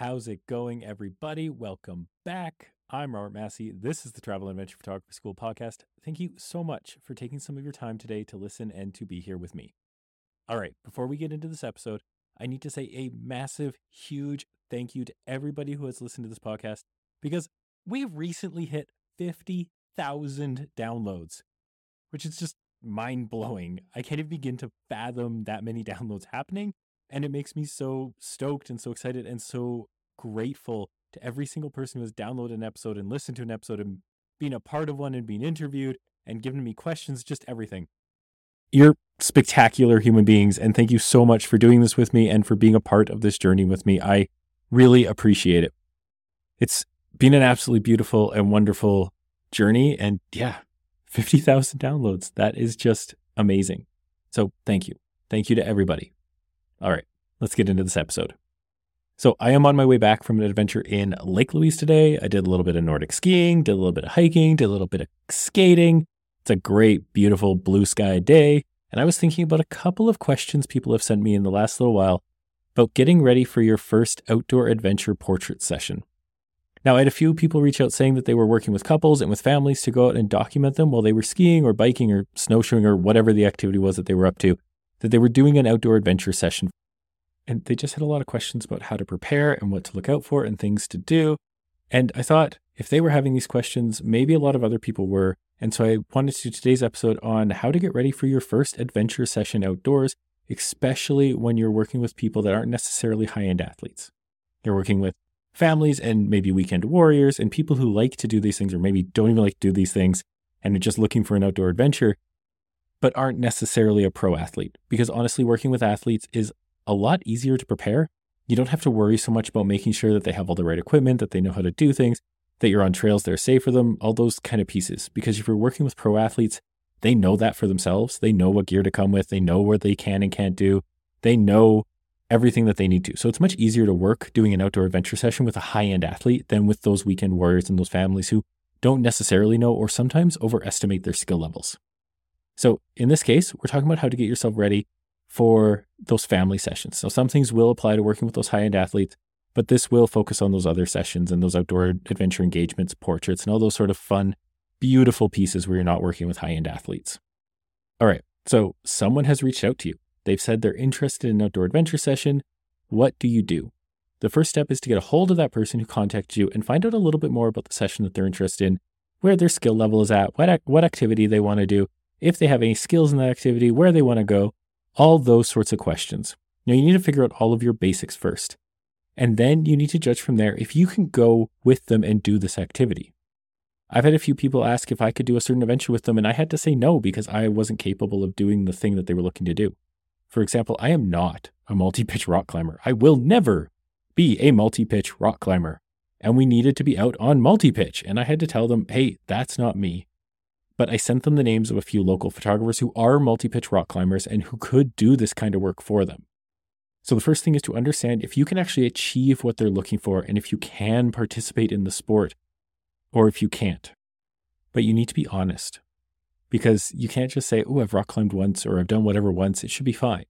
How's it going, everybody? Welcome back. I'm Robert Massey. This is the Travel and Adventure Photography School podcast. Thank you so much for taking some of your time today to listen and to be here with me. All right, before we get into this episode, I need to say a massive, huge thank you to everybody who has listened to this podcast because we've recently hit 50,000 downloads, which is just mind blowing. I can't even begin to fathom that many downloads happening. And it makes me so stoked and so excited and so grateful to every single person who has downloaded an episode and listened to an episode and being a part of one and being interviewed and giving me questions, just everything. You're spectacular human beings. And thank you so much for doing this with me and for being a part of this journey with me. I really appreciate it. It's been an absolutely beautiful and wonderful journey. And yeah, 50,000 downloads. That is just amazing. So thank you. Thank you to everybody. All right, let's get into this episode. So, I am on my way back from an adventure in Lake Louise today. I did a little bit of Nordic skiing, did a little bit of hiking, did a little bit of skating. It's a great, beautiful blue sky day. And I was thinking about a couple of questions people have sent me in the last little while about getting ready for your first outdoor adventure portrait session. Now, I had a few people reach out saying that they were working with couples and with families to go out and document them while they were skiing or biking or snowshoeing or whatever the activity was that they were up to that they were doing an outdoor adventure session. And they just had a lot of questions about how to prepare and what to look out for and things to do. And I thought if they were having these questions, maybe a lot of other people were. And so I wanted to do today's episode on how to get ready for your first adventure session outdoors, especially when you're working with people that aren't necessarily high end athletes. You're working with families and maybe weekend warriors and people who like to do these things or maybe don't even like to do these things and are just looking for an outdoor adventure but aren't necessarily a pro athlete. Because honestly, working with athletes is a lot easier to prepare. You don't have to worry so much about making sure that they have all the right equipment, that they know how to do things, that you're on trails that are safe for them, all those kind of pieces. Because if you're working with pro athletes, they know that for themselves. They know what gear to come with, they know what they can and can't do, they know everything that they need to. So it's much easier to work doing an outdoor adventure session with a high end athlete than with those weekend warriors and those families who don't necessarily know or sometimes overestimate their skill levels. So in this case, we're talking about how to get yourself ready for those family sessions. So some things will apply to working with those high end athletes, but this will focus on those other sessions and those outdoor adventure engagements, portraits, and all those sort of fun, beautiful pieces where you're not working with high end athletes. All right. So someone has reached out to you. They've said they're interested in an outdoor adventure session. What do you do? The first step is to get a hold of that person who contacted you and find out a little bit more about the session that they're interested in, where their skill level is at, what, what activity they want to do, if they have any skills in that activity, where they want to go, all those sorts of questions. Now, you need to figure out all of your basics first. And then you need to judge from there if you can go with them and do this activity. I've had a few people ask if I could do a certain adventure with them, and I had to say no because I wasn't capable of doing the thing that they were looking to do. For example, I am not a multi pitch rock climber. I will never be a multi pitch rock climber. And we needed to be out on multi pitch. And I had to tell them, hey, that's not me but I sent them the names of a few local photographers who are multi pitch rock climbers and who could do this kind of work for them. So the first thing is to understand if you can actually achieve what they're looking for and if you can participate in the sport or if you can't. But you need to be honest because you can't just say, oh, I've rock climbed once or I've done whatever once. It should be fine.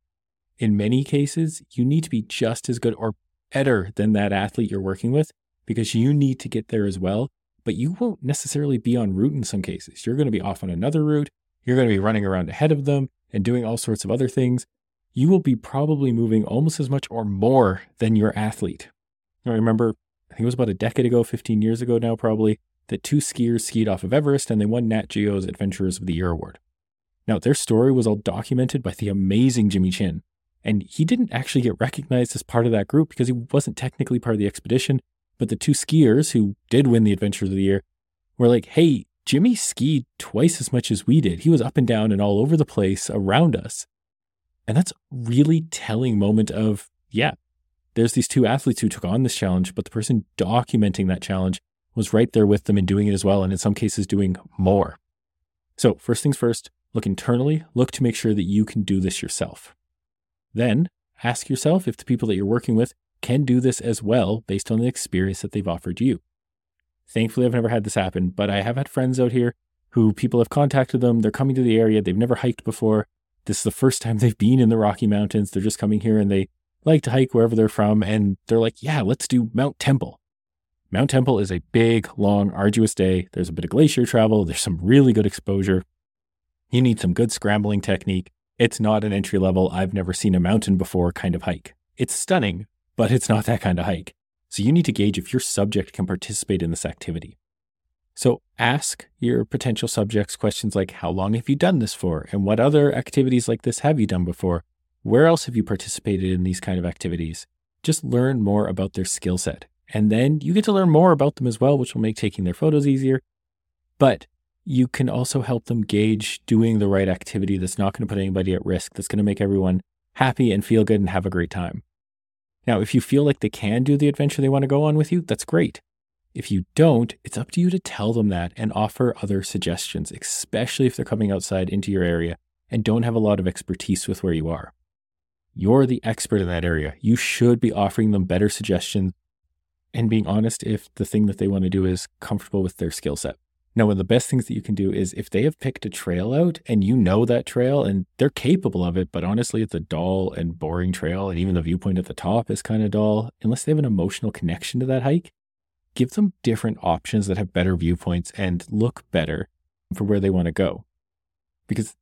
In many cases, you need to be just as good or better than that athlete you're working with because you need to get there as well but you won't necessarily be on route in some cases. You're going to be off on another route. You're going to be running around ahead of them and doing all sorts of other things. You will be probably moving almost as much or more than your athlete. I remember, I think it was about a decade ago, 15 years ago now, probably, that two skiers skied off of Everest and they won Nat Geo's Adventurers of the Year award. Now, their story was all documented by the amazing Jimmy Chin. And he didn't actually get recognized as part of that group because he wasn't technically part of the expedition, but the two skiers who did win the Adventures of the Year were like, hey, Jimmy skied twice as much as we did. He was up and down and all over the place around us. And that's a really telling moment of, yeah, there's these two athletes who took on this challenge, but the person documenting that challenge was right there with them and doing it as well, and in some cases doing more. So, first things first, look internally, look to make sure that you can do this yourself. Then ask yourself if the people that you're working with can do this as well based on the experience that they've offered you. Thankfully, I've never had this happen, but I have had friends out here who people have contacted them. They're coming to the area. They've never hiked before. This is the first time they've been in the Rocky Mountains. They're just coming here and they like to hike wherever they're from. And they're like, yeah, let's do Mount Temple. Mount Temple is a big, long, arduous day. There's a bit of glacier travel. There's some really good exposure. You need some good scrambling technique. It's not an entry level, I've never seen a mountain before kind of hike. It's stunning, but it's not that kind of hike. So you need to gauge if your subject can participate in this activity. So ask your potential subjects questions like How long have you done this for? And what other activities like this have you done before? Where else have you participated in these kind of activities? Just learn more about their skill set. And then you get to learn more about them as well, which will make taking their photos easier. But you can also help them gauge doing the right activity that's not going to put anybody at risk, that's going to make everyone happy and feel good and have a great time. Now, if you feel like they can do the adventure they want to go on with you, that's great. If you don't, it's up to you to tell them that and offer other suggestions, especially if they're coming outside into your area and don't have a lot of expertise with where you are. You're the expert in that area. You should be offering them better suggestions and being honest if the thing that they want to do is comfortable with their skill set. Now, one of the best things that you can do is if they have picked a trail out and you know that trail and they're capable of it, but honestly, it's a dull and boring trail, and even the viewpoint at the top is kind of dull, unless they have an emotional connection to that hike, give them different options that have better viewpoints and look better for where they want to go. Because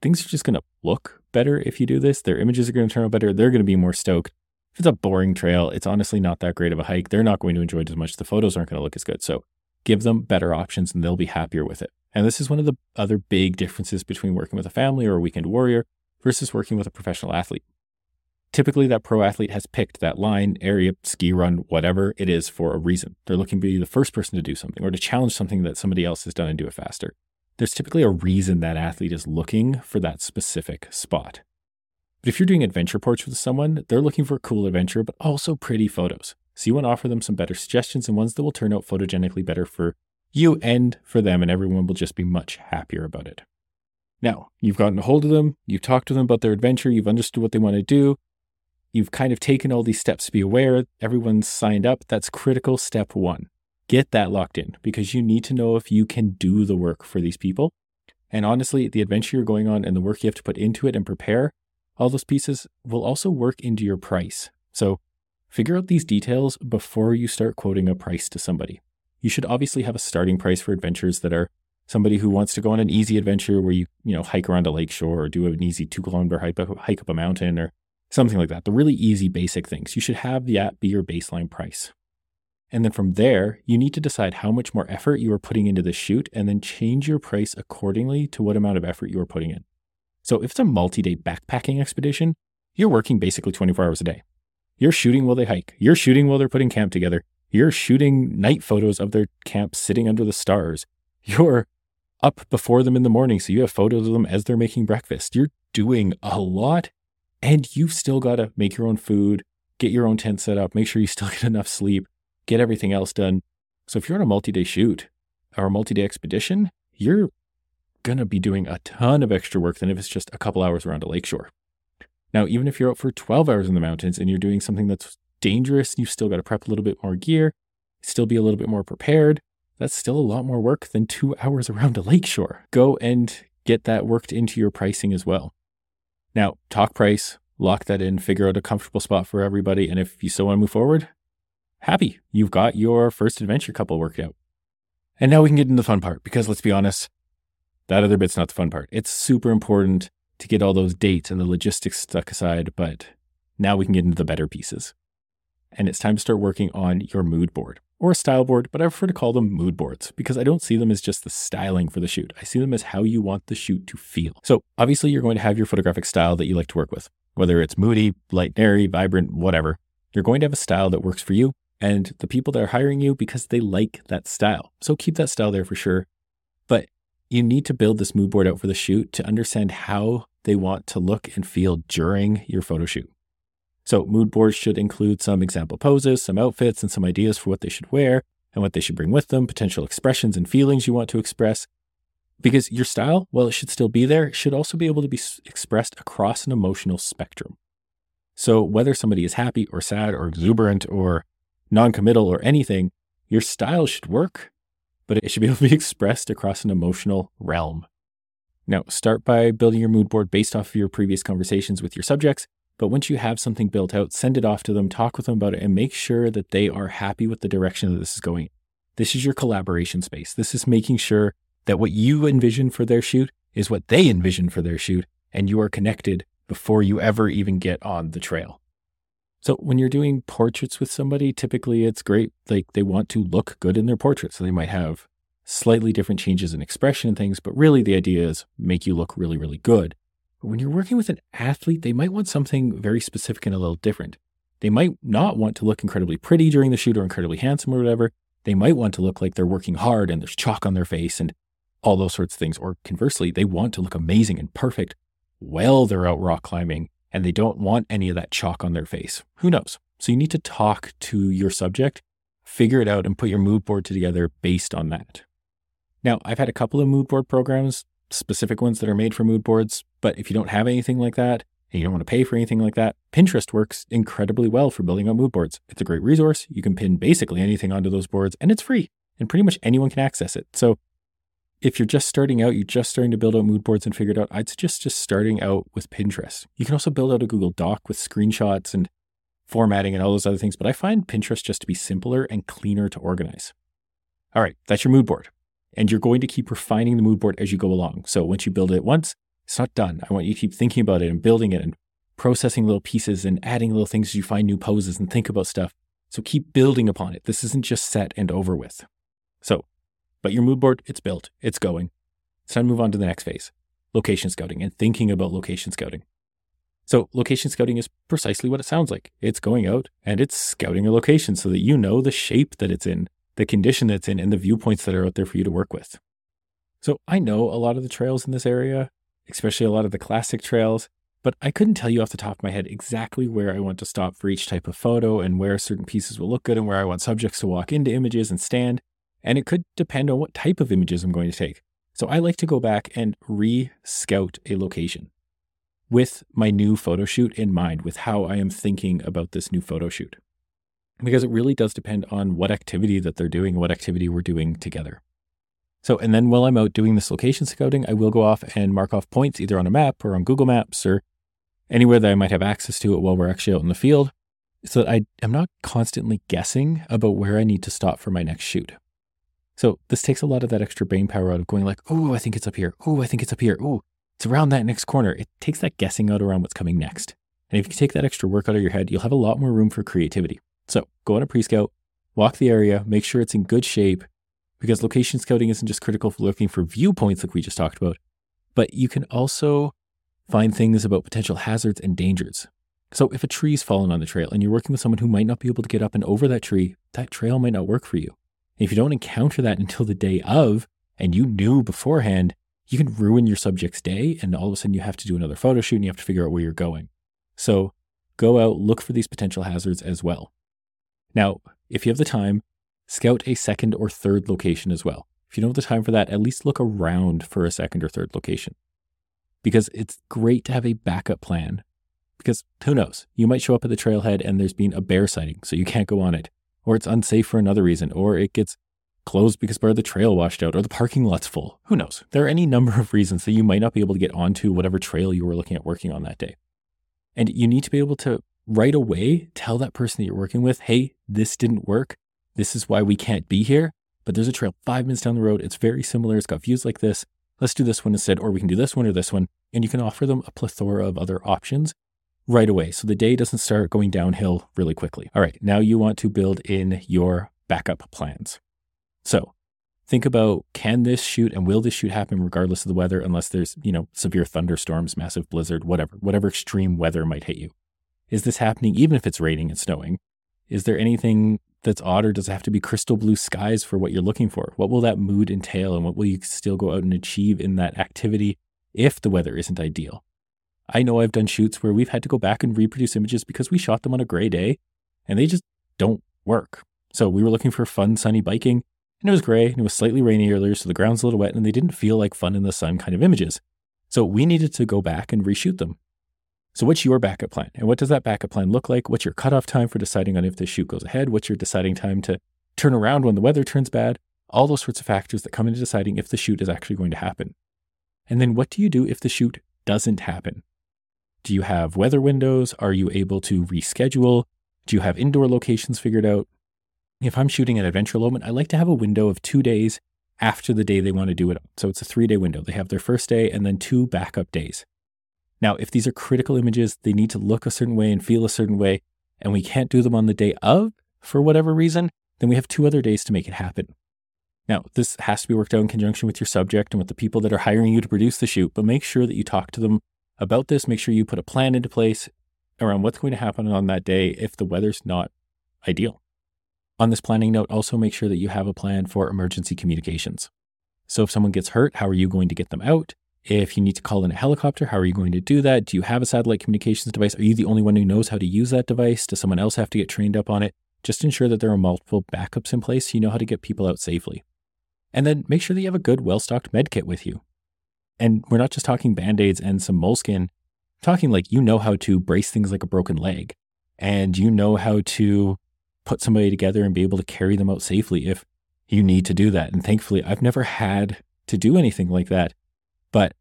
things are just going to look better if you do this. Their images are going to turn out better. They're going to be more stoked. If it's a boring trail, it's honestly not that great of a hike. They're not going to enjoy it as much. The photos aren't going to look as good. So give them better options and they'll be happier with it. And this is one of the other big differences between working with a family or a weekend warrior versus working with a professional athlete. Typically, that pro athlete has picked that line, area, ski run, whatever it is for a reason. They're looking to be the first person to do something or to challenge something that somebody else has done and do it faster. There's typically a reason that athlete is looking for that specific spot. But if you're doing adventure ports with someone, they're looking for a cool adventure, but also pretty photos. So you want to offer them some better suggestions and ones that will turn out photogenically better for you and for them, and everyone will just be much happier about it. Now, you've gotten a hold of them, you've talked to them about their adventure, you've understood what they want to do, you've kind of taken all these steps to be aware, everyone's signed up. That's critical step one. Get that locked in because you need to know if you can do the work for these people. And honestly, the adventure you're going on and the work you have to put into it and prepare all those pieces will also work into your price. So figure out these details before you start quoting a price to somebody. You should obviously have a starting price for adventures that are somebody who wants to go on an easy adventure where you, you know, hike around a lake shore or do an easy two kilometer hike, hike up a mountain or something like that. The really easy basic things. You should have that be your baseline price. And then from there, you need to decide how much more effort you are putting into the shoot and then change your price accordingly to what amount of effort you are putting in. So if it's a multi day backpacking expedition, you're working basically 24 hours a day. You're shooting while they hike. You're shooting while they're putting camp together. You're shooting night photos of their camp sitting under the stars. You're up before them in the morning. So you have photos of them as they're making breakfast. You're doing a lot and you've still got to make your own food, get your own tent set up, make sure you still get enough sleep, get everything else done. So if you're on a multi day shoot or a multi day expedition, you're going to be doing a ton of extra work than if it's just a couple hours around a lakeshore. Now, even if you're out for 12 hours in the mountains and you're doing something that's dangerous, you've still got to prep a little bit more gear, still be a little bit more prepared. That's still a lot more work than two hours around a lakeshore. Go and get that worked into your pricing as well. Now, talk price, lock that in, figure out a comfortable spot for everybody. And if you still want to move forward, happy. You've got your first adventure couple worked out. And now we can get into the fun part because let's be honest, that other bit's not the fun part. It's super important to get all those dates and the logistics stuck aside, but now we can get into the better pieces. And it's time to start working on your mood board or a style board, but I prefer to call them mood boards because I don't see them as just the styling for the shoot. I see them as how you want the shoot to feel. So obviously, you're going to have your photographic style that you like to work with, whether it's moody, light, airy, vibrant, whatever. You're going to have a style that works for you and the people that are hiring you because they like that style. So keep that style there for sure. But you need to build this mood board out for the shoot to understand how they want to look and feel during your photo shoot. So, mood boards should include some example poses, some outfits, and some ideas for what they should wear and what they should bring with them, potential expressions and feelings you want to express. Because your style, while it should still be there, should also be able to be expressed across an emotional spectrum. So, whether somebody is happy or sad or exuberant or non committal or anything, your style should work but it should be able to be expressed across an emotional realm. Now, start by building your mood board based off of your previous conversations with your subjects, But once you have something built out, send it off to them, talk with them about it, and make sure that they are happy with the direction that this is going. This is your collaboration space. This is making sure that what you envision for their shoot is what they envision for their shoot, and you are connected before you ever even get on the trail. So when you're doing portraits with somebody, typically it's great. Like they want to look good in their portrait. So they might have slightly different changes in expression and things, but really the idea is make you look really, really good. But when you're working with an athlete, they might want something very specific and a little different. They might not want to look incredibly pretty during the shoot or incredibly handsome or whatever. They might want to look like they're working hard and there's chalk on their face and all those sorts of things. Or conversely, they want to look amazing and perfect while they're out rock climbing and they don't want any of that chalk on their face. Who knows? So you need to talk to your subject, figure it out, and put your mood board together based on that. Now, I've had a couple of mood board programs, specific ones that are made for mood boards, but if you don't have anything like that and you don't want to pay for anything like that, Pinterest works incredibly well for building out mood boards. It's a great resource. You can pin basically anything onto those boards and it's free and pretty much anyone can access it. So if you're just starting out, you're just starting to build out mood boards and figure it out, I'd suggest just starting out with Pinterest. You can also build out a Google Doc with screenshots and formatting and all those other things, but I find Pinterest just to be simpler and cleaner to organize. All right, that's your mood board. And you're going to keep refining the mood board as you go along. So once you build it once, it's not done. I want you to keep thinking about it and building it and processing little pieces and adding little things as you find new poses and think about stuff. So keep building upon it. This isn't just set and over with. So but your mood board, it's built, it's going. It's time to move on to the next phase location scouting and thinking about location scouting. So, location scouting is precisely what it sounds like it's going out and it's scouting a location so that you know the shape that it's in, the condition that it's in, and the viewpoints that are out there for you to work with. So, I know a lot of the trails in this area, especially a lot of the classic trails, but I couldn't tell you off the top of my head exactly where I want to stop for each type of photo and where certain pieces will look good and where I want subjects to walk into images and stand. And it could depend on what type of images I'm going to take. So I like to go back and re scout a location with my new photo shoot in mind, with how I am thinking about this new photo shoot. Because it really does depend on what activity that they're doing, what activity we're doing together. So, and then while I'm out doing this location scouting, I will go off and mark off points either on a map or on Google Maps or anywhere that I might have access to it while we're actually out in the field so that I am not constantly guessing about where I need to stop for my next shoot. So this takes a lot of that extra brain power out of going like, oh, I think it's up here. Oh, I think it's up here. Oh, it's around that next corner. It takes that guessing out around what's coming next. And if you take that extra work out of your head, you'll have a lot more room for creativity. So go on a pre-scout, walk the area, make sure it's in good shape, because location scouting isn't just critical for looking for viewpoints like we just talked about, but you can also find things about potential hazards and dangers. So if a tree's fallen on the trail and you're working with someone who might not be able to get up and over that tree, that trail might not work for you. And If you don't encounter that until the day of, and you knew beforehand, you can ruin your subject's day. And all of a sudden, you have to do another photo shoot and you have to figure out where you're going. So go out, look for these potential hazards as well. Now, if you have the time, scout a second or third location as well. If you don't have the time for that, at least look around for a second or third location. Because it's great to have a backup plan. Because who knows? You might show up at the trailhead and there's been a bear sighting, so you can't go on it or it's unsafe for another reason, or it gets closed because part of the trail washed out, or the parking lot's full. Who knows? There are any number of reasons that you might not be able to get onto whatever trail you were looking at working on that day. And you need to be able to right away tell that person that you're working with, hey, this didn't work. This is why we can't be here. But there's a trail five minutes down the road. It's very similar. It's got views like this. Let's do this one instead, or we can do this one or this one. And you can offer them a plethora of other options right away. So the day doesn't start going downhill really quickly. All right, now you want to build in your backup plans. So think about can this shoot and will this shoot happen regardless of the weather, unless there's, you know, severe thunderstorms, massive blizzard, whatever, whatever extreme weather might hit you. Is this happening even if it's raining and snowing? Is there anything that's odd or does it have to be crystal blue skies for what you're looking for? What will that mood entail and what will you still go out and achieve in that activity if the weather isn't ideal? I know I've done shoots where we've had to go back and reproduce images because we shot them on a gray day and they just don't work. So we were looking for fun, sunny biking, and it was gray and it was slightly rainy earlier, so the ground's a little wet and they didn't feel like fun in the sun kind of images. So we needed to go back and reshoot them. So, what's your backup plan? And what does that backup plan look like? What's your cutoff time for deciding on if the shoot goes ahead? What's your deciding time to turn around when the weather turns bad? All those sorts of factors that come into deciding if the shoot is actually going to happen. And then what do you do if the shoot doesn't happen? Do you have weather windows? Are you able to reschedule? Do you have indoor locations figured out? If I'm shooting an adventure elopement, I like to have a window of two days after the day they want to do it. So it's a three day window. They have their first day and then two backup days. Now, if these are critical images, they need to look a certain way and feel a certain way, and we can't do them on the day of for whatever reason, then we have two other days to make it happen. Now, this has to be worked out in conjunction with your subject and with the people that are hiring you to produce the shoot, but make sure that you talk to them about this. Make sure you put a plan into place around what's going to happen on that day if the weather's not ideal. On this planning note, also make sure that you have a plan for emergency communications. So if someone gets hurt, how are you going to get them out? If you need to call in a helicopter, how are you going to do that? Do you have a satellite communications device? Are you the only one who knows how to use that device? Does someone else have to get trained up on it? Just ensure that there are multiple backups in place so you know how to get people out safely. And then make sure that you have a good, well stocked med kit with you. And we're not just talking band aids and some moleskin, talking like you know how to brace things like a broken leg and you know how to put somebody together and be able to carry them out safely if you need to do that. And thankfully, I've never had to do anything like that. But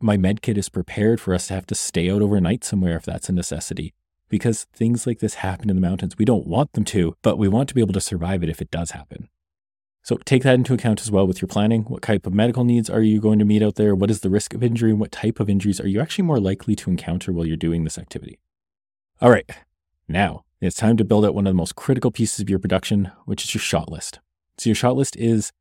my med kit is prepared for us to have to stay out overnight somewhere if that's a necessity. Because things like this happen in the mountains. We don't want them to, but we want to be able to survive it if it does happen. So take that into account as well with your planning. What type of medical needs are you going to meet out there? What is the risk of injury? And what type of injuries are you actually more likely to encounter while you're doing this activity? All right, now it's time to build out one of the most critical pieces of your production, which is your shot list. So your shot list is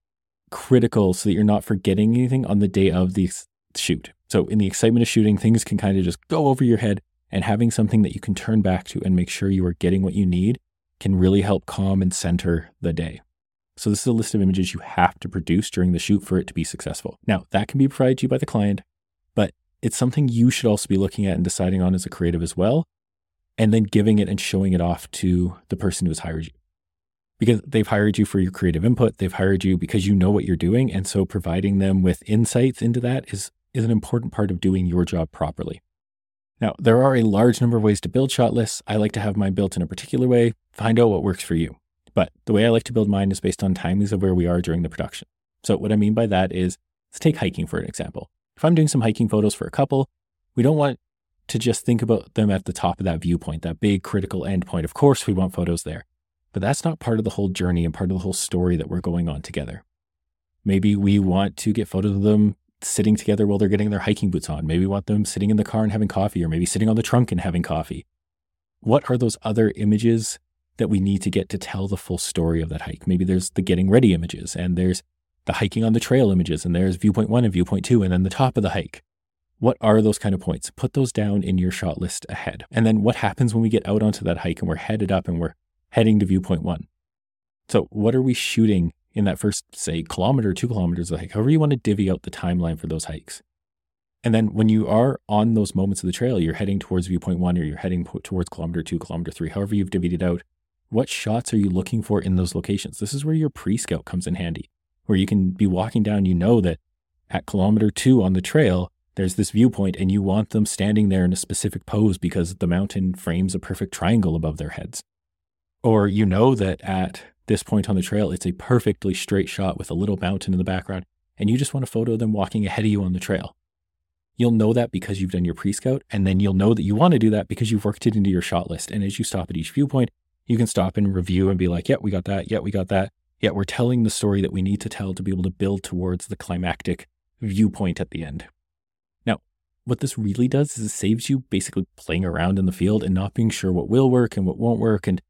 critical so that you're not forgetting anything on the day of the shoot. So in the excitement of shooting, things can kind of just go over your head and having something that you can turn back to and make sure you are getting what you need can really help calm and center the day. So this is a list of images you have to produce during the shoot for it to be successful. Now, that can be provided to you by the client, but it's something you should also be looking at and deciding on as a creative as well, and then giving it and showing it off to the person who has hired you. Because they've hired you for your creative input, they've hired you because you know what you're doing, and so providing them with insights into that is is an important part of doing your job properly. Now, there are a large number of ways to build shot lists. I like to have mine built in a particular way. Find out what works for you. But the way I like to build mine is based on timings of where we are during the production. So, what I mean by that is, let's take hiking for an example. If I'm doing some hiking photos for a couple, we don't want to just think about them at the top of that viewpoint, that big critical end point. Of course, we want photos there, but that's not part of the whole journey and part of the whole story that we're going on together. Maybe we want to get photos of them sitting together while they're getting their hiking boots on. Maybe want them sitting in the car and having coffee, or maybe sitting on the trunk and having coffee. What are those other images that we need to get to tell the full story of that hike. Maybe there's the getting ready images and there's the hiking on the trail images and there's viewpoint one and viewpoint two and then the top of the hike. What are those kind of points? Put those down in your shot list ahead. And then what happens when we get out onto that hike and we're headed up and we're heading to viewpoint one? So, what are we shooting in that first, say, kilometer, two kilometers of hike? However, you want to divvy out the timeline for those hikes. And then when you are on those moments of the trail, you're heading towards viewpoint one or you're heading towards kilometer two, kilometer three, however you've divvied it out, what shots are you looking for in those locations? This is where your pre scout comes in handy, where you can be walking down, you know that at kilometer two on the trail, there's this viewpoint, and you want them standing there in a specific pose because the mountain frames a perfect triangle above their heads. Or you know that at this point on the trail, it's a perfectly straight shot with a little mountain in the background, and you just want a photo them walking ahead of you on the trail. You'll know that because you've done your pre scout, and then you'll know that you want to do that because you've worked it into your shot list. And as you stop at each viewpoint, you can stop and review and be like, yeah, we got that. Yeah, we got that. Yeah, we're telling the story that we need to tell to be able to build towards the climactic viewpoint at the end. Now, what this really does is it saves you basically playing around in the field and not being sure what will work and what won't work and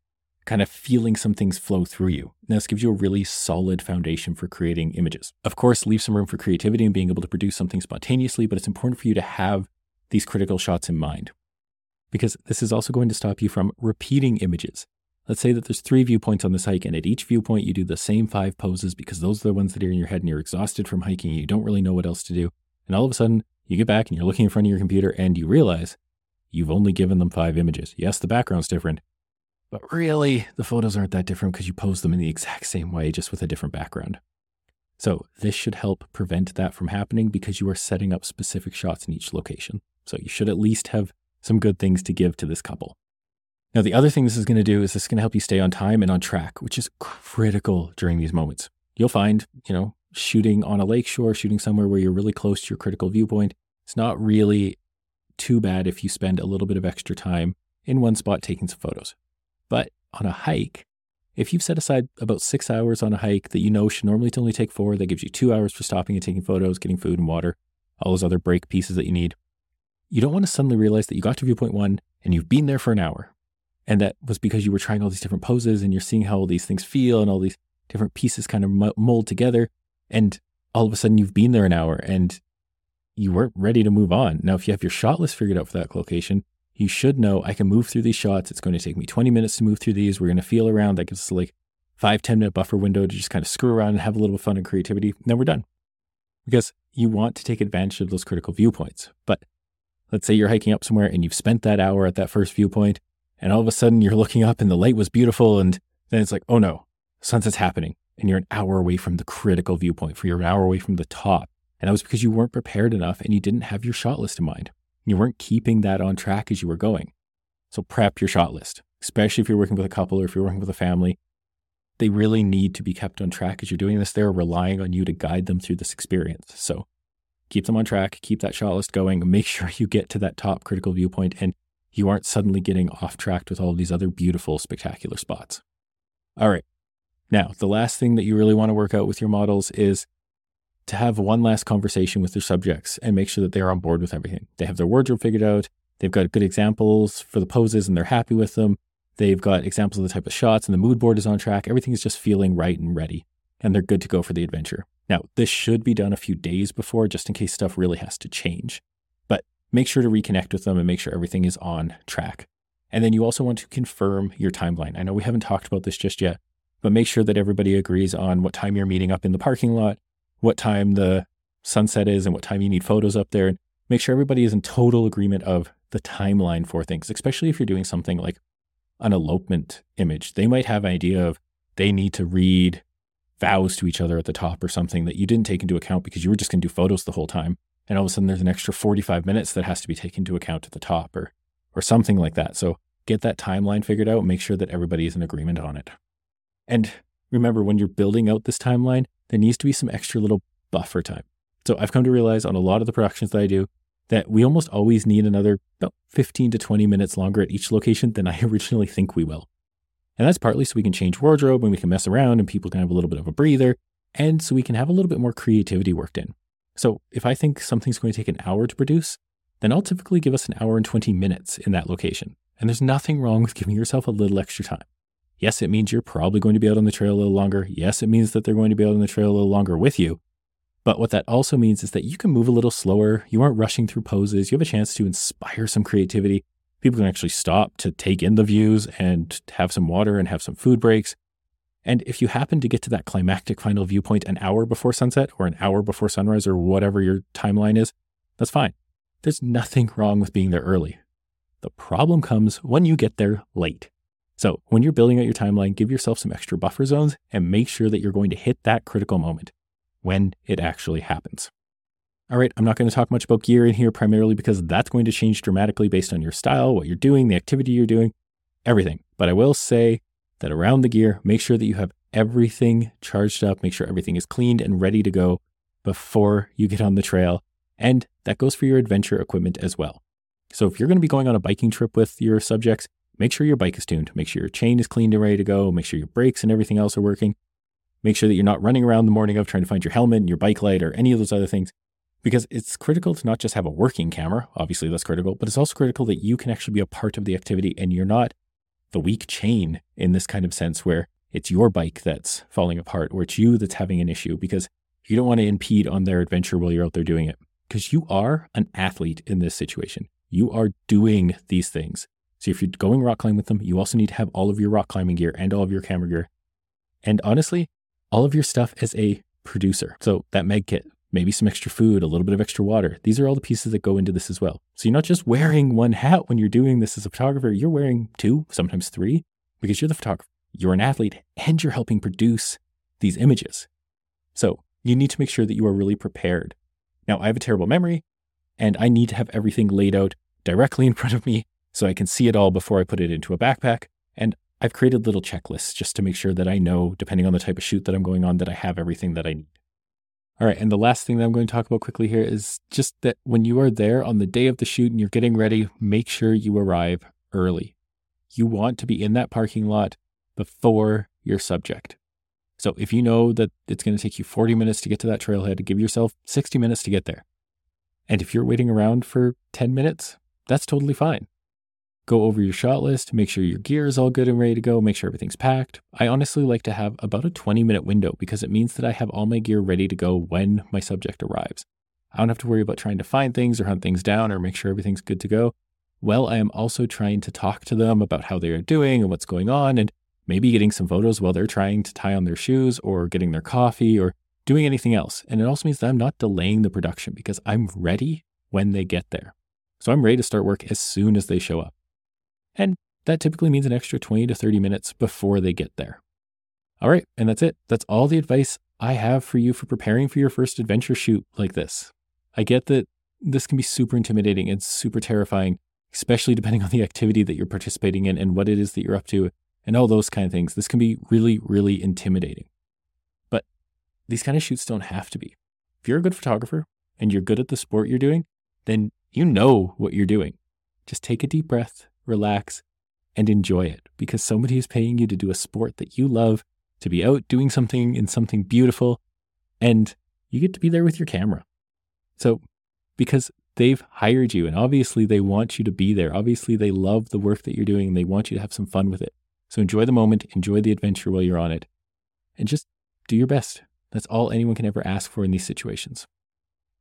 kind of feeling some things flow through you. Now, this gives you a really solid foundation for creating images. Of course, leave some room for creativity and being able to produce something spontaneously, but it's important for you to have these critical shots in mind because this is also going to stop you from repeating images. Let's say that there's three viewpoints on this hike, and at each viewpoint, you do the same five poses because those are the ones that are in your head and you're exhausted from hiking. And you don't really know what else to do. And all of a sudden, you get back and you're looking in front of your computer and you realize you've only given them five images. Yes, the background's different, but really, the photos aren't that different because you pose them in the exact same way, just with a different background. So, this should help prevent that from happening because you are setting up specific shots in each location. So, you should at least have some good things to give to this couple. Now, the other thing this is going to do is this is going to help you stay on time and on track, which is critical during these moments. You'll find, you know, shooting on a lakeshore, shooting somewhere where you're really close to your critical viewpoint, it's not really too bad if you spend a little bit of extra time in one spot taking some photos. But on a hike, if you've set aside about six hours on a hike that you know should normally only take four, that gives you two hours for stopping and taking photos, getting food and water, all those other break pieces that you need, you don't want to suddenly realize that you got to viewpoint one and you've been there for an hour. And that was because you were trying all these different poses and you're seeing how all these things feel and all these different pieces kind of mold together. And all of a sudden you've been there an hour and you weren't ready to move on. Now, if you have your shot list figured out for that location, you should know I can move through these shots. It's going to take me 20 minutes to move through these. We're going to feel around. That gives us like five, 10 minute buffer window to just kind of screw around and have a little fun and creativity. Then we're done. Because you want to take advantage of those critical viewpoints. But let's say you're hiking up somewhere and you've spent that hour at that first viewpoint, and all of a sudden you're looking up and the light was beautiful, and then it's like, oh no, sunset's happening, and you're an hour away from the critical viewpoint, for you're an hour away from the top. And that was because you weren't prepared enough and you didn't have your shot list in mind. You weren't keeping that on track as you were going. So prep your shot list, especially if you're working with a couple or if you're working with a family. They really need to be kept on track as you're doing this. They're relying on you to guide them through this experience. So keep them on track, keep that shot list going, make sure you get to that top critical viewpoint and you aren't suddenly getting off track with all these other beautiful, spectacular spots. All right. Now, the last thing that you really want to work out with your models is to have one last conversation with their subjects and make sure that they're on board with everything. They have their wardrobe figured out. They've got good examples for the poses and they're happy with them. They've got examples of the type of shots and the mood board is on track. Everything is just feeling right and ready and they're good to go for the adventure. Now, this should be done a few days before just in case stuff really has to change. But make sure to reconnect with them and make sure everything is on track. And then you also want to confirm your timeline. I know we haven't talked about this just yet, but make sure that everybody agrees on what time you're meeting up in the parking lot what time the sunset is and what time you need photos up there. And make sure everybody is in total agreement of the timeline for things, especially if you're doing something like an elopement image. They might have an idea of they need to read vows to each other at the top or something that you didn't take into account because you were just going to do photos the whole time. And all of a sudden there's an extra 45 minutes that has to be taken into account at the top or or something like that. So get that timeline figured out, make sure that everybody is in agreement on it. And remember when you're building out this timeline, there needs to be some extra little buffer time. So I've come to realize on a lot of the productions that I do that we almost always need another about 15 to 20 minutes longer at each location than I originally think we will. And that's partly so we can change wardrobe and we can mess around and people can have a little bit of a breather and so we can have a little bit more creativity worked in. So if I think something's going to take an hour to produce, then I'll typically give us an hour and 20 minutes in that location. And there's nothing wrong with giving yourself a little extra time. Yes, it means you're probably going to be out on the trail a little longer. Yes, it means that they're going to be out on the trail a little longer with you. But what that also means is that you can move a little slower. You aren't rushing through poses. You have a chance to inspire some creativity. People can actually stop to take in the views and have some water and have some food breaks. And if you happen to get to that climactic final viewpoint an hour before sunset or an hour before sunrise or whatever your timeline is, that's fine. There's nothing wrong with being there early. The problem comes when you get there late. So when you're building out your timeline, give yourself some extra buffer zones and make sure that you're going to hit that critical moment when it actually happens. All right, I'm not going to talk much about gear in here primarily because that's going to change dramatically based on your style, what you're doing, the activity you're doing, everything. But I will say that around the gear, make sure that you have everything charged up, make sure everything is cleaned and ready to go before you get on the trail. And that goes for your adventure equipment as well. So if you're going to be going on a biking trip with your subjects, make sure your bike is tuned. Make sure your chain is cleaned and ready to go. Make sure your brakes and everything else are working. Make sure that you're not running around the morning of trying to find your helmet and your bike light or any of those other things. Because it's critical to not just have a working camera, obviously that's critical, but it's also critical that you can actually be a part of the activity and you're not the weak chain in this kind of sense where it's your bike that's falling apart or it's you that's having an issue because you don't want to impede on their adventure while you're out there doing it. Because you are an athlete in this situation. You are doing these things. So if you're going rock climbing with them, you also need to have all of your rock climbing gear and all of your camera gear. And honestly, all of your stuff as a producer. So that med kit, maybe some extra food, a little bit of extra water. These are all the pieces that go into this as well. So you're not just wearing one hat when you're doing this as a photographer, you're wearing two, sometimes three, because you're the photographer, you're an athlete, and you're helping produce these images. So you need to make sure that you are really prepared. Now, I have a terrible memory, and I need to have everything laid out directly in front of me so I can see it all before I put it into a backpack. And I've created little checklists just to make sure that I know, depending on the type of shoot that I'm going on, that I have everything that I need. All right. And the last thing that I'm going to talk about quickly here is just that when you are there on the day of the shoot and you're getting ready, make sure you arrive early. You want to be in that parking lot before your subject. So if you know that it's going to take you 40 minutes to get to that trailhead, give yourself 60 minutes to get there. And if you're waiting around for 10 minutes, that's totally fine. Go over your shot list, make sure your gear is all good and ready to go, make sure everything's packed. I honestly like to have about a 20 minute window because it means that I have all my gear ready to go when my subject arrives. I don't have to worry about trying to find things or hunt things down or make sure everything's good to go. Well, I am also trying to talk to them about how they are doing and what's going on, and maybe getting some photos while they're trying to tie on their shoes or getting their coffee or doing anything else. And it also means that I'm not delaying the production because I'm ready when they get there. So I'm ready to start work as soon as they show up. And that typically means an extra 20 to 30 minutes before they get there. All right, and that's it. That's all the advice I have for you for preparing for your first adventure shoot like this. I get that this can be super intimidating and super terrifying, especially depending on the activity that you're participating in and what it is that you're up to and all those kind of things. This can be really, really intimidating. But these kind of shoots don't have to be. If you're a good photographer and you're good at the sport you're doing, then you know what you're doing. Just take a deep breath, relax, and enjoy it because somebody is paying you to do a sport that you love, to be out doing something in something beautiful, and you get to be there with your camera. So, because they've hired you and obviously they want you to be there, obviously they love the work that you're doing and they want you to have some fun with it. So, enjoy the moment, enjoy the adventure while you're on it, and just do your best. That's all anyone can ever ask for in these situations.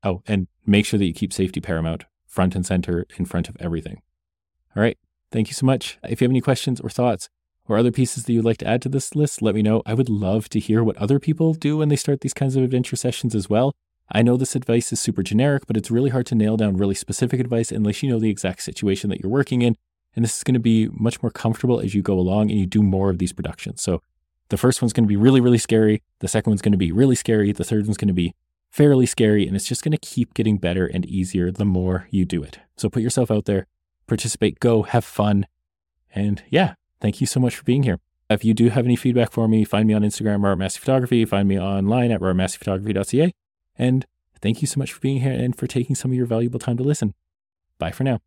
Oh, and make sure that you keep safety paramount, front and center, in front of everything. All right. Thank you so much. If you have any questions or thoughts or other pieces that you'd like to add to this list, let me know. I would love to hear what other people do when they start these kinds of adventure sessions as well. I know this advice is super generic, but it's really hard to nail down really specific advice unless you know the exact situation that you're working in. And this is going to be much more comfortable as you go along and you do more of these productions. So the first one's going to be really, really scary. The second one's going to be really scary. The third one's going to be fairly scary. And it's just going to keep getting better and easier the more you do it. So put yourself out there, participate, go, have fun. And yeah, thank you so much for being here. If you do have any feedback for me, find me on Instagram, Robert Massey Photography. Find me online at robertmasseyphotography.ca. And thank you so much for being here and for taking some of your valuable time to listen. Bye for now.